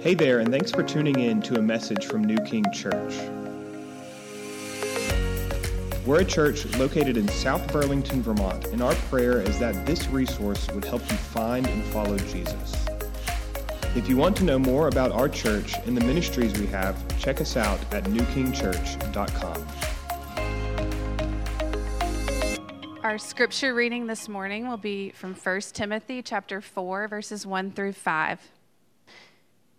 Hey there, and thanks for tuning in to a message from New King Church. We're a church located in South Burlington, Vermont, and our prayer is that this resource would help you find and follow Jesus. If you want to know more about our church and the ministries we have, check us out at newkingchurch.com. Our scripture reading this morning will be from 1 Timothy chapter 4 verses 1 through 5.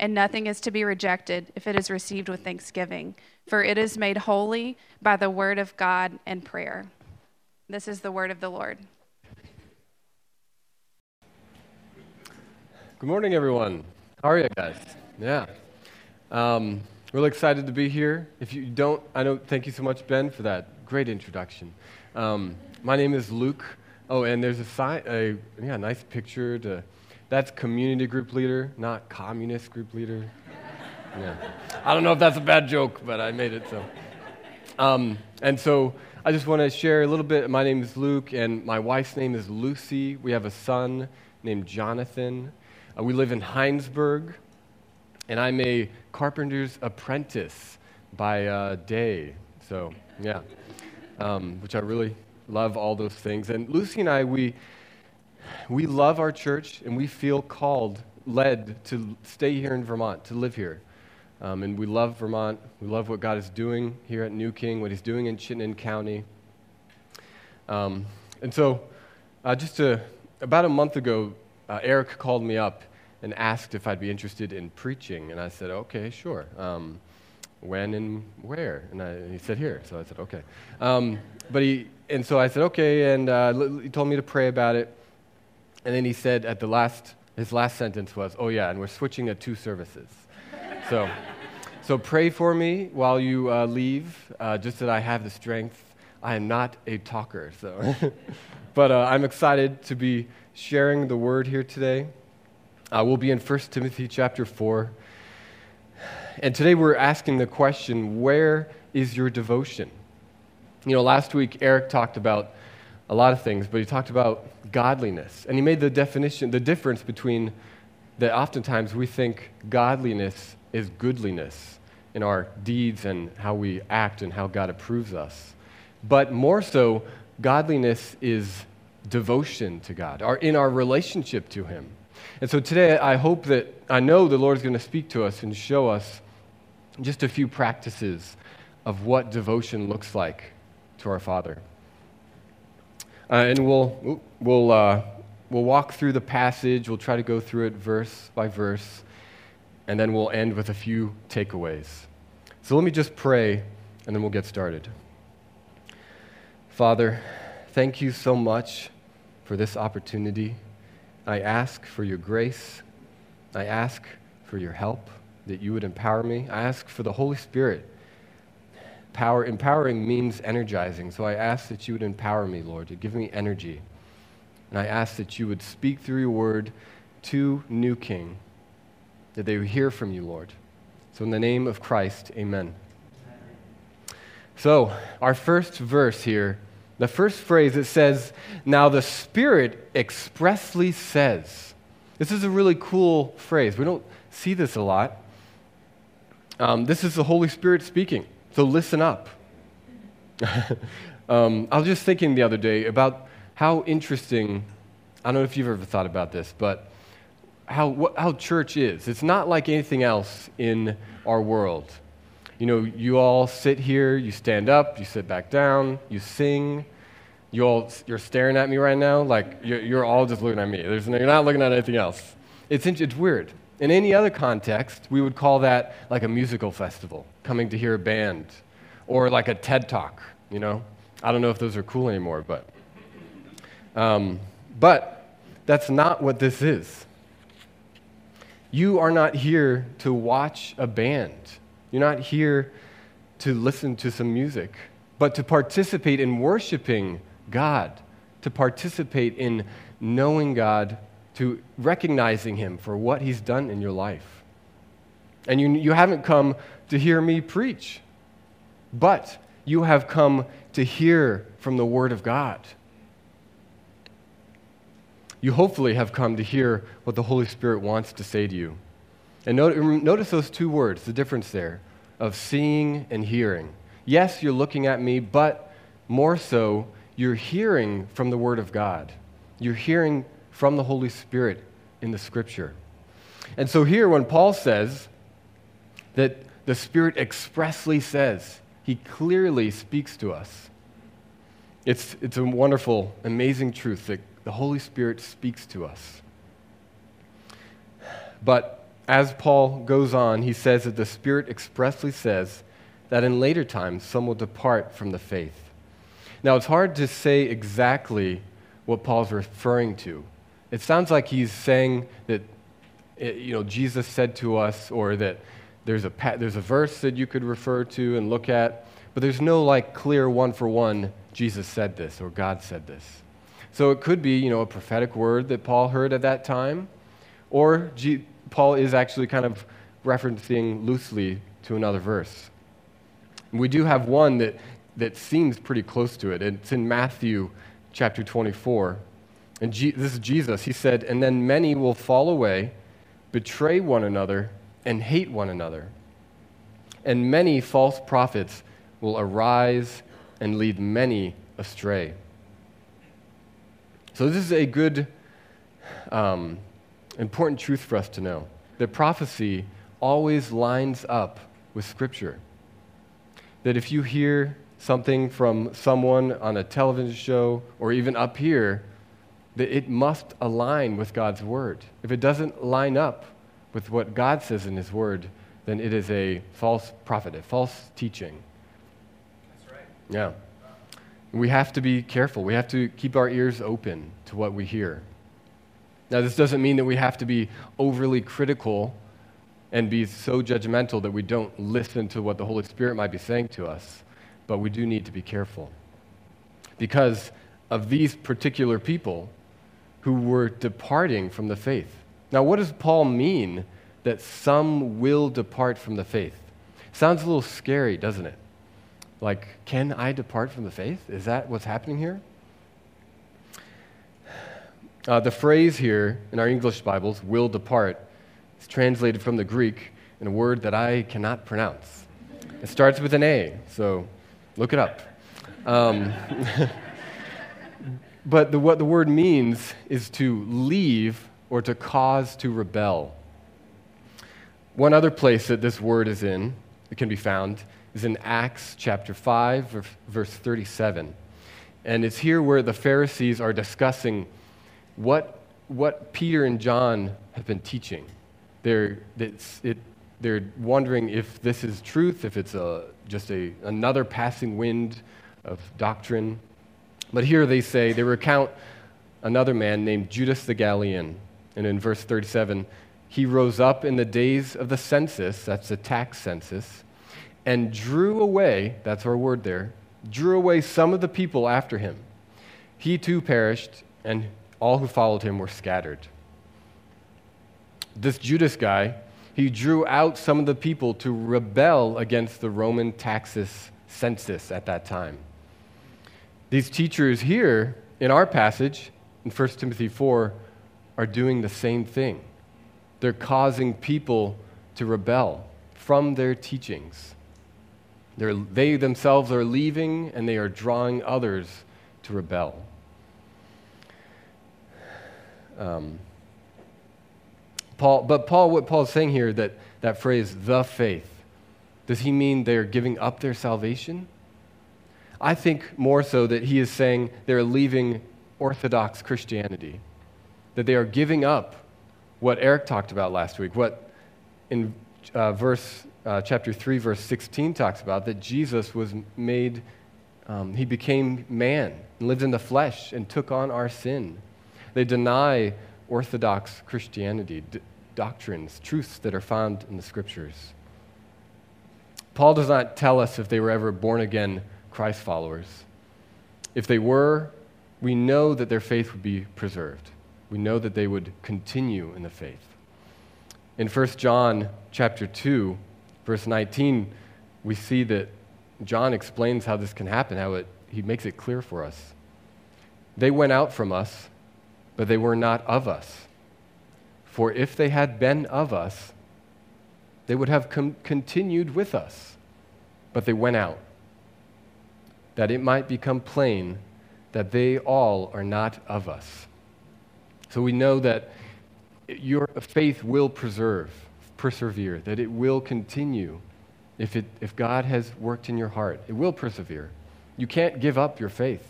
and nothing is to be rejected if it is received with thanksgiving, for it is made holy by the word of God and prayer. This is the word of the Lord. Good morning, everyone. How are you guys? Yeah. Um, really excited to be here. If you don't, I know, thank you so much, Ben, for that great introduction. Um, my name is Luke. Oh, and there's a, sign, a yeah, nice picture to that's community group leader, not communist group leader. Yeah. I don't know if that's a bad joke, but I made it so. Um, and so I just want to share a little bit. My name is Luke, and my wife's name is Lucy. We have a son named Jonathan. Uh, we live in Hinesburg, and I'm a carpenter's apprentice by uh, day. So, yeah, um, which I really love all those things. And Lucy and I, we we love our church and we feel called, led to stay here in Vermont, to live here. Um, and we love Vermont. We love what God is doing here at New King, what He's doing in Chittenden County. Um, and so, uh, just about a month ago, uh, Eric called me up and asked if I'd be interested in preaching. And I said, okay, sure. Um, when and where? And, I, and, he said, here. So I said, okay. Um, but he, and so I said, okay. And uh, he told me to pray about it. And then he said at the last, his last sentence was, Oh, yeah, and we're switching to two services. so, so pray for me while you uh, leave, uh, just that I have the strength. I am not a talker, so. but uh, I'm excited to be sharing the word here today. Uh, we'll be in 1 Timothy chapter 4. And today we're asking the question where is your devotion? You know, last week Eric talked about a lot of things, but he talked about godliness. And he made the definition, the difference between that oftentimes we think godliness is goodliness in our deeds and how we act and how God approves us. But more so, godliness is devotion to God, or in our relationship to Him. And so today, I hope that I know the Lord is going to speak to us and show us just a few practices of what devotion looks like to our Father. Uh, and we'll, we'll, uh, we'll walk through the passage. We'll try to go through it verse by verse. And then we'll end with a few takeaways. So let me just pray, and then we'll get started. Father, thank you so much for this opportunity. I ask for your grace. I ask for your help, that you would empower me. I ask for the Holy Spirit Power, empowering means energizing. So I ask that you would empower me, Lord, to give me energy. And I ask that you would speak through your word to New King, that they would hear from you, Lord. So in the name of Christ, amen. So, our first verse here, the first phrase, it says, Now the Spirit expressly says. This is a really cool phrase. We don't see this a lot. Um, this is the Holy Spirit speaking. So listen up. um, I was just thinking the other day about how interesting, I don't know if you've ever thought about this, but how, what, how church is. It's not like anything else in our world. You know, you all sit here, you stand up, you sit back down, you sing. You all, you're staring at me right now, like you're, you're all just looking at me. There's, you're not looking at anything else. It's, it's weird. In any other context, we would call that like a musical festival, coming to hear a band, or like a TED Talk, you know? I don't know if those are cool anymore, but. Um, but that's not what this is. You are not here to watch a band. You're not here to listen to some music, but to participate in worshiping God, to participate in knowing God, to recognizing Him for what He's done in your life. And you, you haven't come to hear me preach, but you have come to hear from the Word of God. You hopefully have come to hear what the Holy Spirit wants to say to you. And notice those two words, the difference there of seeing and hearing. Yes, you're looking at me, but more so, you're hearing from the Word of God. You're hearing from the Holy Spirit in the Scripture. And so, here, when Paul says that the Spirit expressly says, he clearly speaks to us. It's, it's a wonderful, amazing truth that the Holy Spirit speaks to us. But as Paul goes on, he says that the Spirit expressly says that in later times some will depart from the faith. Now, it's hard to say exactly what Paul's referring to. It sounds like he's saying that it, you know, Jesus said to us, or that there's a, there's a verse that you could refer to and look at, but there's no like clear one for one, Jesus said this or God said this. So it could be, you know, a prophetic word that Paul heard at that time, or G- Paul is actually kind of referencing loosely to another verse. We do have one that, that seems pretty close to it. It's in Matthew chapter 24. And G- this is Jesus. He said, And then many will fall away, betray one another, and hate one another. And many false prophets will arise and lead many astray. So, this is a good, um, important truth for us to know that prophecy always lines up with Scripture. That if you hear something from someone on a television show or even up here, that it must align with God's Word. If it doesn't line up with what God says in His Word, then it is a false prophet, a false teaching. That's right. Yeah. We have to be careful. We have to keep our ears open to what we hear. Now, this doesn't mean that we have to be overly critical and be so judgmental that we don't listen to what the Holy Spirit might be saying to us, but we do need to be careful. Because of these particular people who were departing from the faith. Now, what does Paul mean that some will depart from the faith? Sounds a little scary, doesn't it? Like, can I depart from the faith? Is that what's happening here? Uh, the phrase here in our English Bibles, will depart, is translated from the Greek in a word that I cannot pronounce. It starts with an A, so look it up. Um, but the, what the word means is to leave or to cause to rebel. One other place that this word is in, it can be found, is in Acts chapter 5, verse 37. And it's here where the Pharisees are discussing what, what Peter and John have been teaching. They're, it, they're wondering if this is truth, if it's a, just a, another passing wind of doctrine. But here they say, they recount another man named Judas the Galilean. And in verse 37, he rose up in the days of the census, that's the tax census, and drew away, that's our word there, drew away some of the people after him. He too perished, and all who followed him were scattered. This Judas guy, he drew out some of the people to rebel against the Roman taxes census at that time. These teachers here in our passage, in 1 Timothy 4, are doing the same thing. They're causing people to rebel from their teachings. They're, they themselves are leaving and they are drawing others to rebel. Um, Paul, but Paul, what Paul's saying here, that, that phrase, the faith, does he mean they're giving up their salvation? I think more so that he is saying they're leaving Orthodox Christianity, that they are giving up what Eric talked about last week, what in uh, verse uh, chapter 3, verse 16 talks about that Jesus was made, um, he became man and lived in the flesh and took on our sin. They deny Orthodox Christianity, d- doctrines, truths that are found in the scriptures. Paul does not tell us if they were ever born again Christ followers. If they were, we know that their faith would be preserved. We know that they would continue in the faith. In 1 John chapter 2, verse 19, we see that John explains how this can happen, how it, he makes it clear for us. They went out from us, but they were not of us. For if they had been of us, they would have com- continued with us, but they went out, that it might become plain that they all are not of us. So we know that your faith will preserve, persevere, that it will continue. If, it, if God has worked in your heart, it will persevere. You can't give up your faith.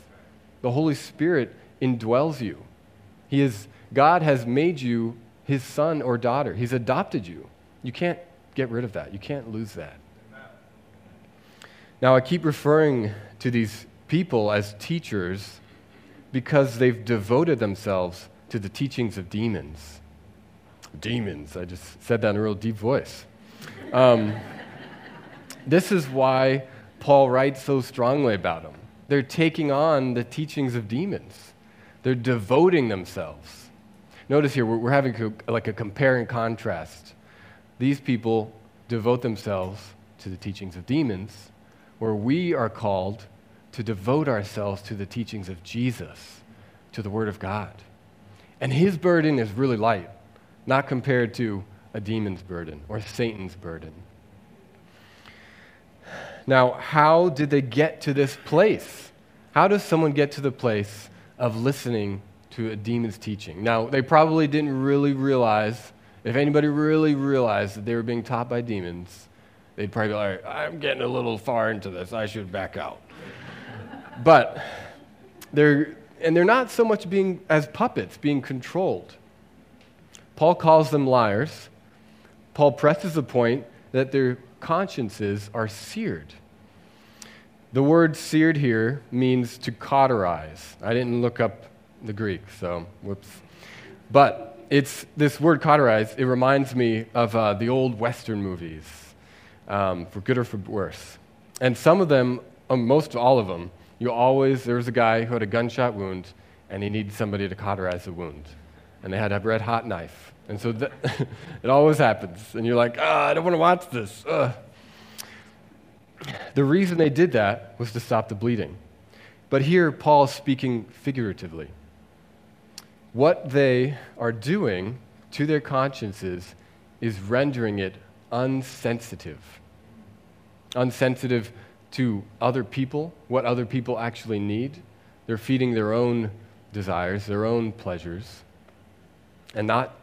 The Holy Spirit indwells you. He is, God has made you his son or daughter. He's adopted you. You can't get rid of that. You can't lose that. Now, I keep referring to these people as teachers because they've devoted themselves to the teachings of demons. Demons. I just said that in a real deep voice. Um, this is why Paul writes so strongly about them. They're taking on the teachings of demons, they're devoting themselves. Notice here, we're, we're having a, like a compare and contrast. These people devote themselves to the teachings of demons, where we are called to devote ourselves to the teachings of Jesus, to the Word of God. And his burden is really light, not compared to a demon's burden or Satan's burden. Now, how did they get to this place? How does someone get to the place of listening to a demon's teaching? Now, they probably didn't really realize, if anybody really realized that they were being taught by demons, they'd probably be like, I'm getting a little far into this, I should back out. But they're, and they're not so much being as puppets, being controlled. Paul calls them liars. Paul presses the point that their consciences are seared. The word seared here means to cauterize. I didn't look up the Greek, so whoops. But it's this word cauterize, it reminds me of uh, the old Western movies, um, for good or for worse. And some of them, um, most all of them, you always, there was a guy who had a gunshot wound and he needed somebody to cauterize the wound. And they had a red hot knife. And so th- it always happens. And you're like, oh, I don't want to watch this. Ugh. The reason they did that was to stop the bleeding. But here, Paul is speaking figuratively. What they are doing to their consciences is rendering it unsensitive. Unsensitive to other people, what other people actually need. They're feeding their own desires, their own pleasures, and not,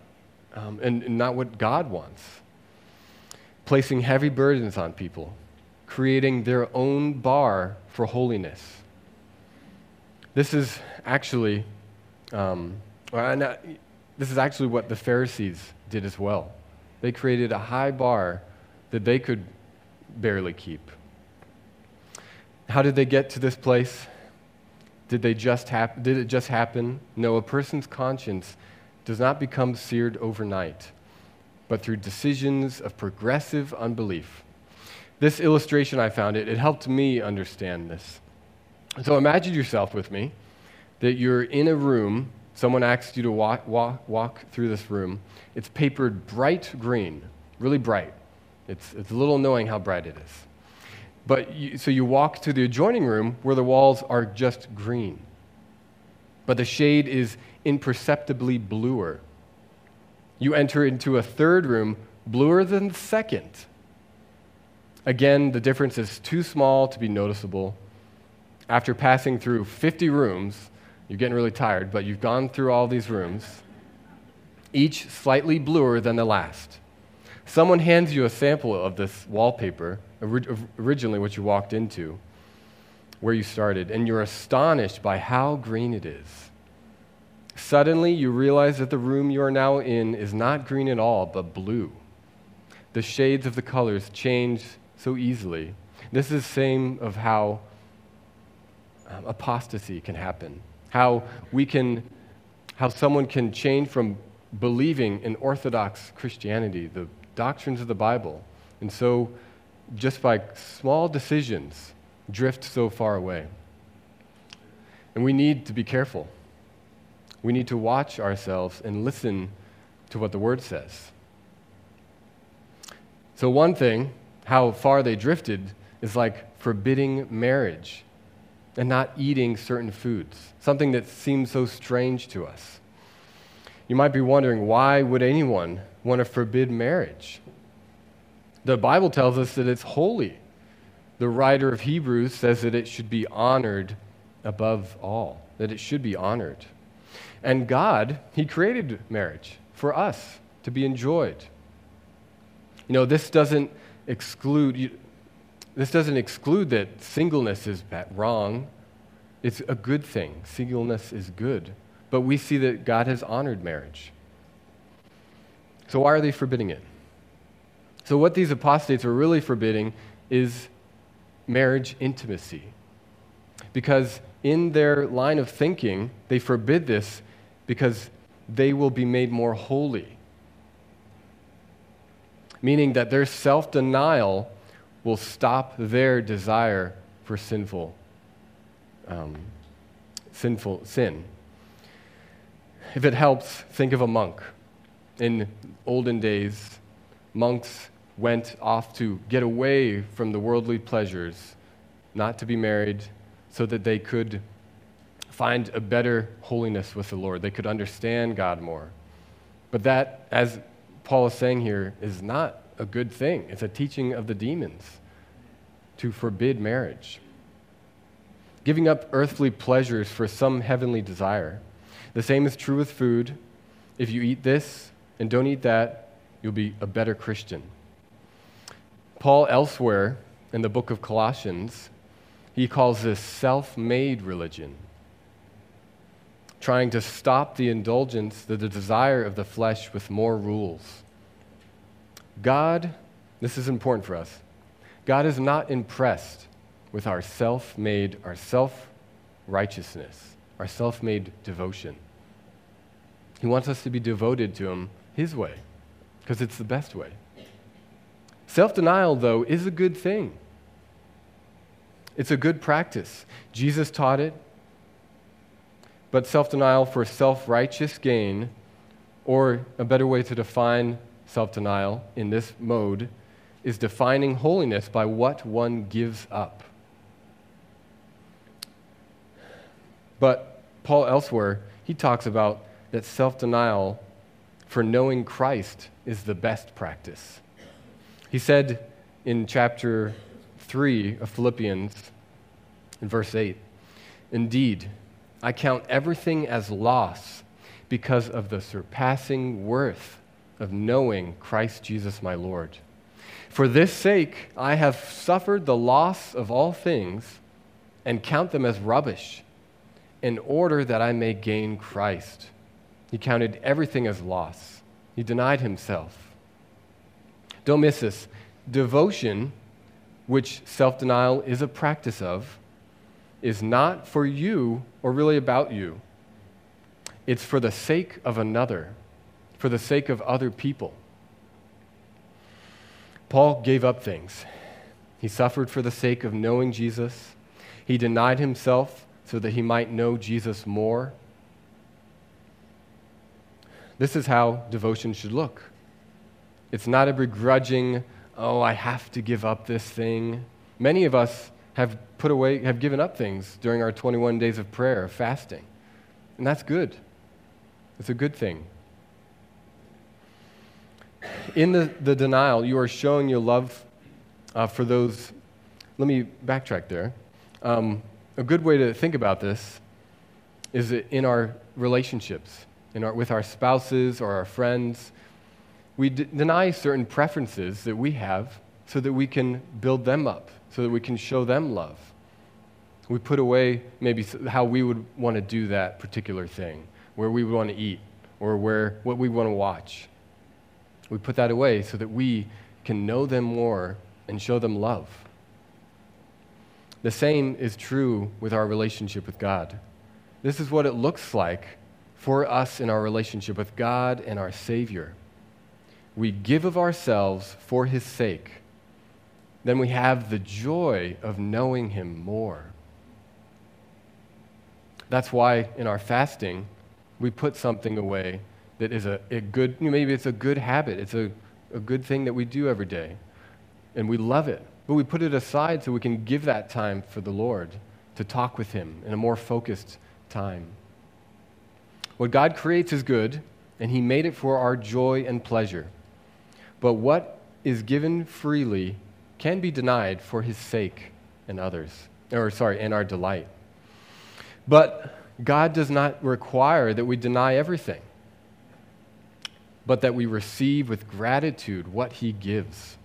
um, and, and not what God wants. Placing heavy burdens on people, creating their own bar for holiness. This is actually, um, this is actually what the Pharisees did as well. They created a high bar that they could barely keep. How did they get to this place? Did, they just hap- did it just happen? No, a person's conscience does not become seared overnight, but through decisions of progressive unbelief. This illustration I found, it, it helped me understand this. So imagine yourself with me that you're in a room, someone asks you to walk, walk, walk through this room. It's papered bright green, really bright. It's, it's a little annoying how bright it is. But you, so you walk to the adjoining room where the walls are just green, but the shade is imperceptibly bluer. You enter into a third room, bluer than the second. Again, the difference is too small to be noticeable. After passing through 50 rooms, you're getting really tired, but you've gone through all these rooms, each slightly bluer than the last. Someone hands you a sample of this wallpaper, originally what you walked into, where you started, and you're astonished by how green it is. Suddenly, you realize that the room you are now in is not green at all, but blue. The shades of the colors change so easily. This is the same of how um, apostasy can happen. How we can, how someone can change from believing in Orthodox Christianity, the doctrines of the Bible, and so just by small decisions, drift so far away. And we need to be careful. We need to watch ourselves and listen to what the Word says. So, one thing, how far they drifted, is like forbidding marriage and not eating certain foods, something that seems so strange to us. You might be wondering why would anyone want to forbid marriage? The Bible tells us that it's holy. The writer of Hebrews says that it should be honored above all, that it should be honored. And God, He created marriage for us to be enjoyed. You know, this doesn't exclude this doesn't exclude that singleness is wrong. It's a good thing. Singleness is good. But we see that God has honored marriage. So why are they forbidding it? So what these apostates are really forbidding is marriage intimacy. Because in their line of thinking, they forbid this because they will be made more holy. Meaning that their self denial will stop their desire for sinful, um, sinful sin. If it helps, think of a monk. In olden days, monks went off to get away from the worldly pleasures, not to be married, so that they could find a better holiness with the Lord. They could understand God more. But that, as Paul is saying here, is not a good thing. It's a teaching of the demons to forbid marriage. Giving up earthly pleasures for some heavenly desire. The same is true with food. If you eat this and don't eat that, you'll be a better Christian. Paul, elsewhere in the book of Colossians, he calls this self made religion, trying to stop the indulgence, the, desire of the flesh with more rules. God, this is important for us, God is not impressed with our self made, our self righteousness, our self made devotion. He wants us to be devoted to Him His way, because it's the best way. Self denial, though, is a good thing. It's a good practice. Jesus taught it. But self denial for self righteous gain, or a better way to define self denial in this mode, is defining holiness by what one gives up. But Paul elsewhere, he talks about that self denial for knowing Christ is the best practice. He said in chapter 3 of Philippians, in verse 8, Indeed, I count everything as loss because of the surpassing worth of knowing Christ Jesus my Lord. For this sake, I have suffered the loss of all things and count them as rubbish in order that I may gain Christ. He counted everything as loss, he denied himself don't miss this. Devotion, which self denial is a practice of, is not for you or really about you. It's for the sake of another, for the sake of other people. Paul gave up things. He suffered for the sake of knowing Jesus. He denied himself so that he might know Jesus more. This is how devotion should look. It's not a begrudging, oh, I have to give up this thing. Many of us have put away, have given up things during our 21 days of prayer, of fasting. And that's good. It's a good thing. In the, the denial, you are showing your love uh, for those. Let me backtrack there. Um, a good way to think about this is in our relationships, in our, with our spouses or our friends we d- deny certain preferences that we have so that we can build them up, so that we can show them love. We put away maybe how we would want to do that particular thing, where we would want to eat, or where what we want to watch. We put that away so that we can know them more and show them love. The same is true with our relationship with God. This is what it looks like for us in our relationship with God and our Savior we give of ourselves for his sake. then we have the joy of knowing Him more. That's why in our fasting, we put something away that is a, a good, maybe it's a good habit, it's a, a good thing that we do every day, and we love it. But we put it aside so we can give that time for the Lord to talk with Him in a more focused time. What God creates is good, and He made it for our joy and pleasure. But what is given freely can be denied for His sake and others, or sorry, and our delight. But God does not require that we deny everything, but that we receive with gratitude what He gives.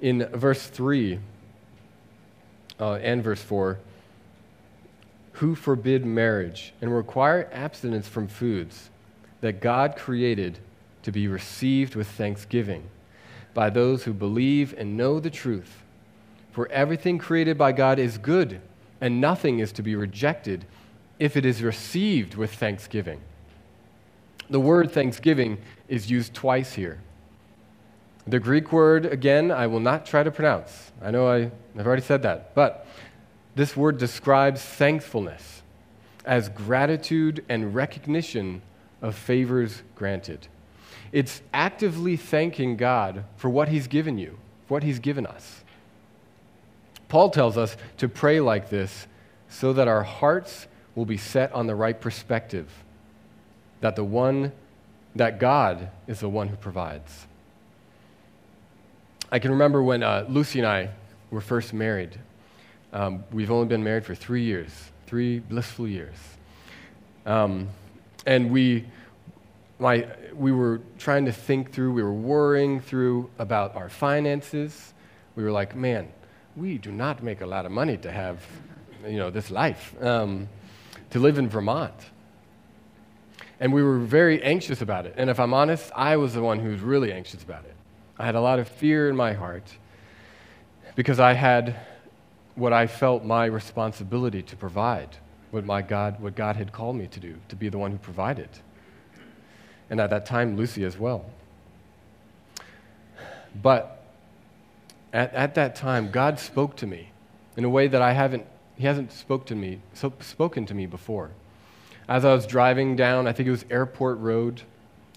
In verse 3 uh, and verse 4, who forbid marriage and require abstinence from foods that God created to be received with thanksgiving by those who believe and know the truth. For everything created by God is good and nothing is to be rejected if it is received with thanksgiving. The word thanksgiving is used twice here. The Greek word, again, I will not try to pronounce. I know I, have already said that. But this word describes thankfulness as gratitude and recognition of favors granted. It's actively thanking God for what He's given you, for what He's given us. Paul tells us to pray like this so that our hearts will be set on the right perspective, that the one that God is the one who provides. I can remember when uh, Lucy and I were first married. Um, we've only been married for three years, three blissful years. Um, and we, my, we were trying to think through, we were worrying through about our finances. We were like, man, we do not make a lot of money to have, you know, this life, um, to live in Vermont. And we were very anxious about it. And if I'm honest, I was the one who was really anxious about it. I had a lot of fear in my heart because I had what I felt my responsibility to provide, what my God, what God had called me to do, to be the one who provided. And at that time, Lucy as well. But at, at that time, God spoke to me in a way that I haven't, He hasn't spoke to me, so, spoken to me before. As I was driving down, I think it was Airport Road,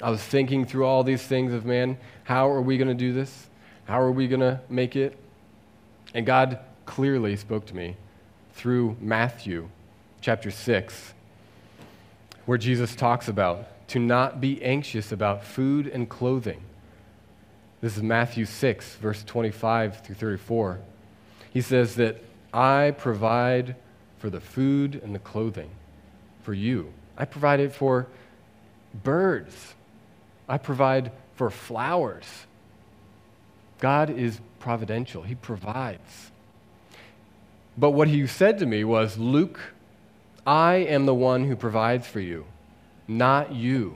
I was thinking through all these things of, man, how are we going to do this? How are we going to make it? And God clearly spoke to me through Matthew chapter 6, where Jesus talks about to not be anxious about food and clothing. This is Matthew 6, verse 25 through 34. He says that I provide for the food and the clothing for you. I provide it for birds. I provide for flowers. God is providential, He provides. But what he said to me was, Luke, I am the one who provides for you, not you.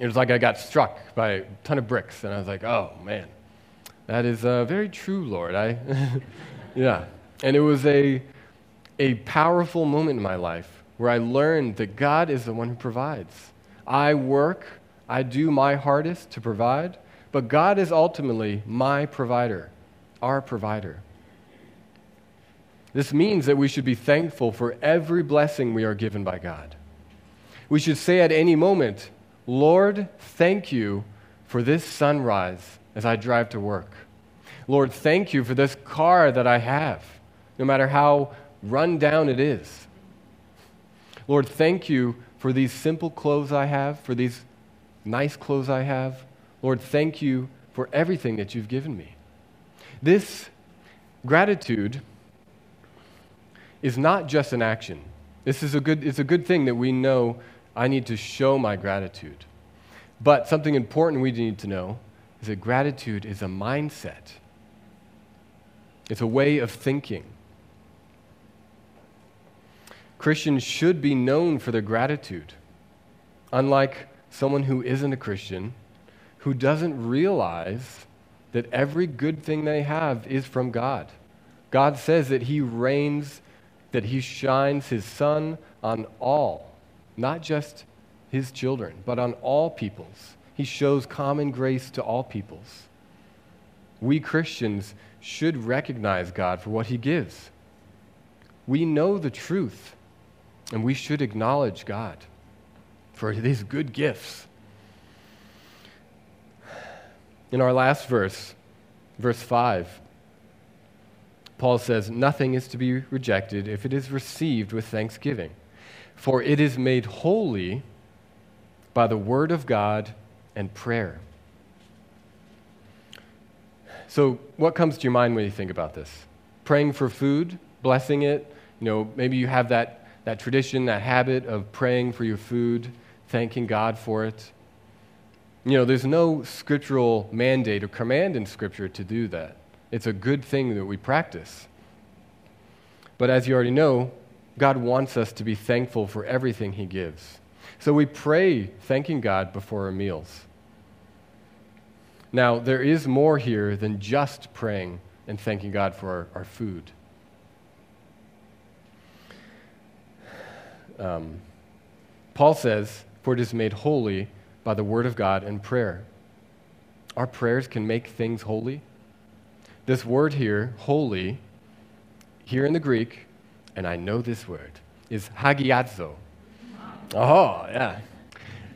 It was like I got struck by a ton of bricks, and I was like, oh, man, that is uh, very true, Lord. I, yeah. And it was a, a powerful moment in my life where I learned that God is the one who provides. I work, I do my hardest to provide, but God is ultimately my provider, our provider. This means that we should be thankful for every blessing we are given by God. We should say at any moment, Lord, thank you for this sunrise as I drive to work. Lord, thank you for this car that I have, no matter how run down it is. Lord, thank you for these simple clothes I have, for these nice clothes I have. Lord, thank you for everything that you've given me. This gratitude is not just an action. This is a good, it's a good thing that we know I need to show my gratitude. But something important we need to know is that gratitude is a mindset, it's a way of thinking. Christians should be known for their gratitude, unlike someone who isn't a Christian, who doesn't realize that every good thing they have is from God. God says that He reigns, that He shines His sun on all not just his children, but on all peoples. he shows common grace to all peoples. We Christians should recognize God for what he gives. We know the truth, and we should acknowledge God for these good gifts. In our last verse, verse 5, Paul says, Nothing is to be rejected if it is received with thanksgiving, for it is made holy by the word of God and prayer. So, what comes to your mind when you think about this? Praying for food, blessing it. You know, maybe you have that, that tradition, that habit of praying for your food, thanking God for it. You know, there's no scriptural mandate or command in Scripture to do that. It's a good thing that we practice. But as you already know, God wants us to be thankful for everything He gives. So we pray thanking God before our meals. Now, there is more here than just praying and thanking God for our, our food. Um, Paul says, For it is made holy by the word of God and prayer. Our prayers can make things holy. This word here, holy, here in the Greek, and I know this word, is hagiazo. Oh, yeah.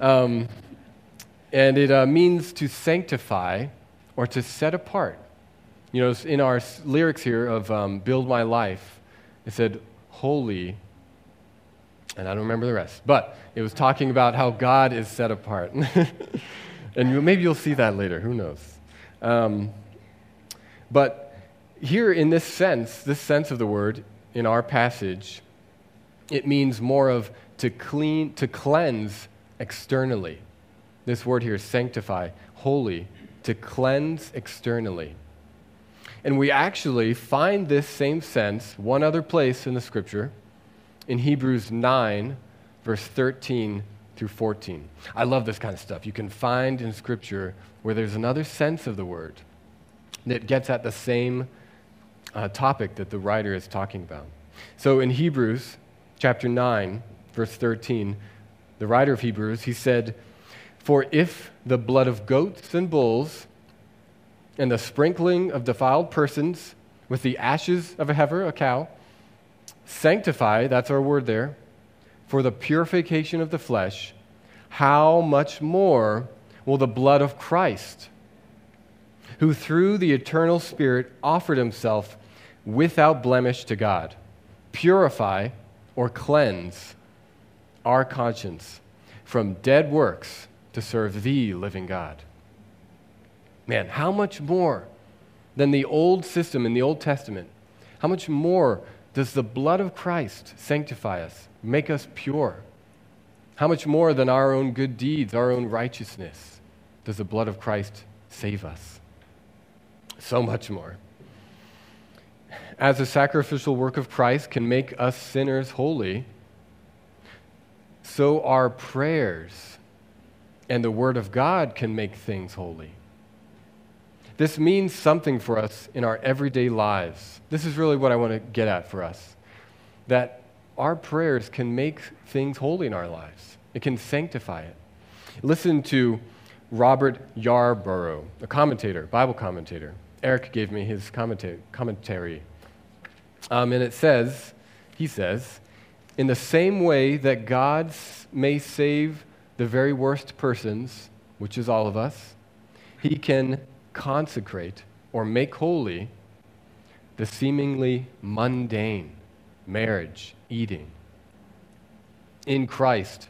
Um, and it uh, means to sanctify or to set apart. You know, in our lyrics here of um, Build My Life, it said, Holy, and I don't remember the rest, but it was talking about how God is set apart. and maybe you'll see that later, who knows? Um, but here, in this sense, this sense of the word in our passage, it means more of to clean, to cleanse externally. This word here, sanctify, holy, to cleanse externally. And we actually find this same sense one other place in the scripture, in Hebrews 9, verse 13 through 14. I love this kind of stuff. You can find in scripture where there's another sense of the word that gets at the same uh, topic that the writer is talking about. So in Hebrews chapter 9, verse 13, the writer of Hebrews, he said, For if the blood of goats and bulls and the sprinkling of defiled persons with the ashes of a heifer, a cow, sanctify, that's our word there, for the purification of the flesh, how much more will the blood of Christ, who through the eternal Spirit offered himself without blemish to God, purify or cleanse our conscience from dead works to serve the living God. Man, how much more than the old system in the Old Testament? How much more does the blood of Christ sanctify us, make us pure? How much more than our own good deeds, our own righteousness, does the blood of Christ save us? So much more. As the sacrificial work of Christ can make us sinners holy, so our prayers and the Word of God can make things holy. This means something for us in our everyday lives. This is really what I want to get at for us that our prayers can make things holy in our lives, it can sanctify it. Listen to Robert Yarbrough, a commentator, Bible commentator. Eric gave me his commentary. Um, and it says, he says, in the same way that God may save the very worst persons, which is all of us, he can consecrate or make holy the seemingly mundane marriage, eating. In Christ,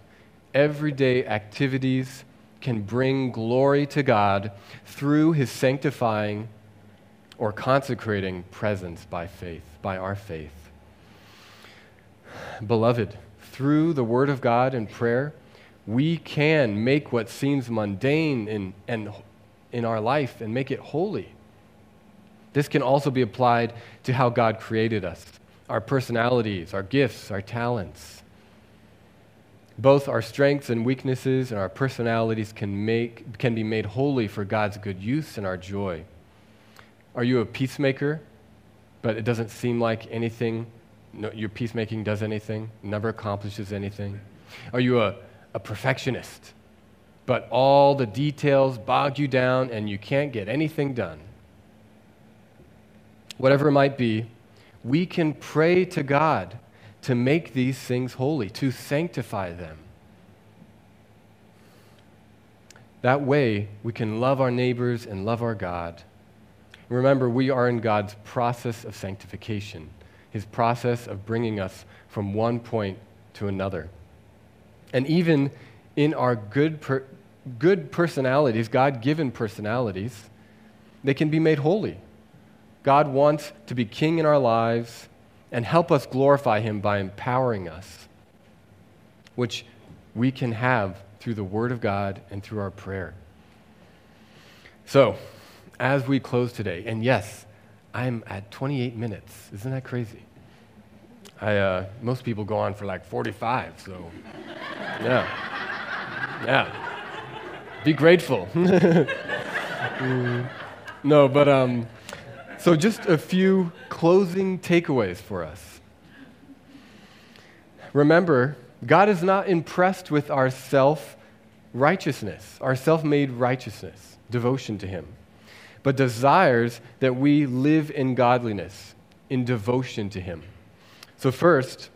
everyday activities can bring glory to God through his sanctifying or consecrating presence by faith, by our faith. Beloved, through the Word of God and prayer, we can make what seems mundane in, in our life and make it holy. This can also be applied to how God created us our personalities, our gifts, our talents. Both our strengths and weaknesses and our personalities can, make, can be made holy for God's good use and our joy. Are you a peacemaker, but it doesn't seem like anything, no, your peacemaking does anything, never accomplishes anything? Are you a, a perfectionist? but all the details bog you down and you can't get anything done. Whatever it might be, we can pray to God to make these things holy, to sanctify them. That way, we can love our neighbors and love our God. Remember, we are in God's process of sanctification, his process of bringing us from one point to another. And even in our good, per- good personalities, God given personalities, they can be made holy. God wants to be king in our lives and help us glorify him by empowering us, which we can have through the Word of God and through our prayer. So, as we close today, and yes, I'm at 28 minutes. Isn't that crazy? I, uh, most people go on for like 45, so yeah. Yeah. Be grateful. no, but um, so just a few closing takeaways for us. Remember, God is not impressed with our self righteousness, our self made righteousness, devotion to Him, but desires that we live in godliness, in devotion to Him. So, first,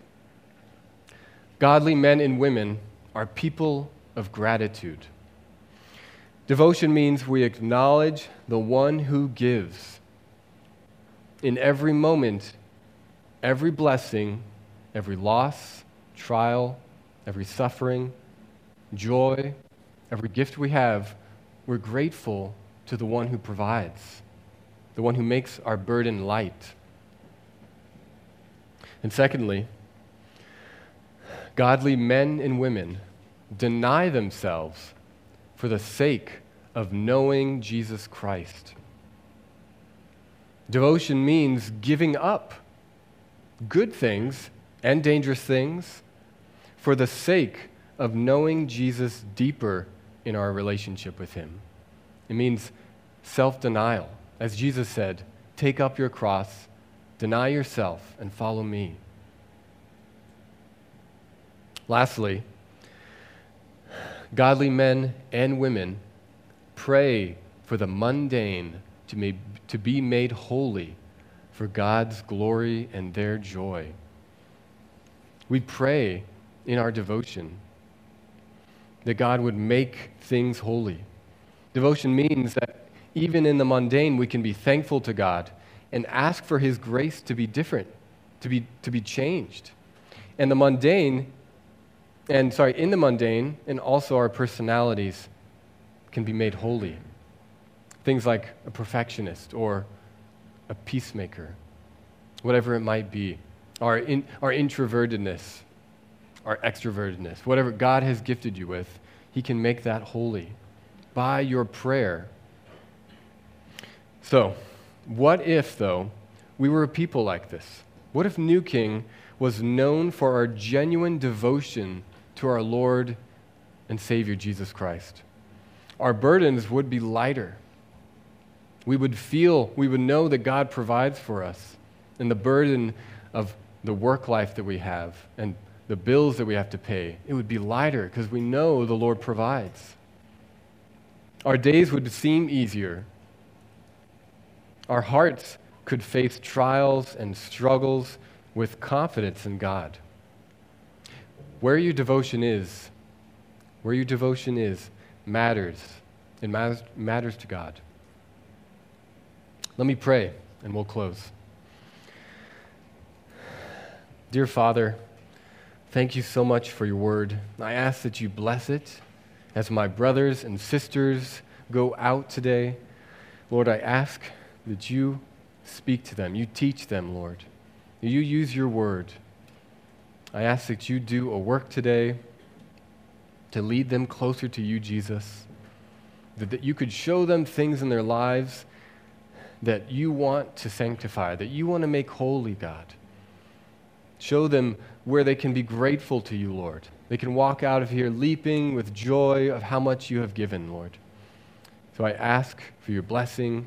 godly men and women are people of gratitude. Devotion means we acknowledge the one who gives. In every moment, every blessing, every loss, trial, every suffering, joy, every gift we have, we're grateful to the one who provides, the one who makes our burden light. And secondly, godly men and women deny themselves for the sake of knowing Jesus Christ. Devotion means giving up good things and dangerous things for the sake of knowing Jesus deeper in our relationship with Him. It means self denial. As Jesus said, take up your cross, deny yourself, and follow me. Lastly, godly men and women pray for the mundane to, to be made holy for God's glory and their joy. We pray in our devotion that God would make things holy. Devotion means that even in the mundane, we can be thankful to God and ask for His grace to be different, to be, to be changed. And the mundane, and sorry, in the mundane, and also our personalities can be made holy. Things like a perfectionist or a peacemaker, whatever it might be, our, in, our introvertedness our extrovertedness, whatever God has gifted you with, He can make that holy by your prayer. So, what if, though, we were a people like this? What if New King was known for our genuine devotion to our Lord and Savior Jesus Christ? Our burdens would be lighter. We would feel, we would know that God provides for us, and the burden of the work life that we have and the bills that we have to pay, it would be lighter because we know the Lord provides. Our days would seem easier. Our hearts could face trials and struggles with confidence in God. Where your devotion is, where your devotion is, matters. It matters, matters to God. Let me pray and we'll close. Dear Father, Thank you so much for your word. I ask that you bless it as my brothers and sisters go out today. Lord, I ask that you speak to them, you teach them, Lord. You use your word. I ask that you do a work today to lead them closer to you, Jesus. That, that you could show them things in their lives that you want to sanctify, that you want to make holy, God. Show them where they can be grateful to you, Lord. They can walk out of here leaping with joy of how much you have given, Lord. So I ask for your blessing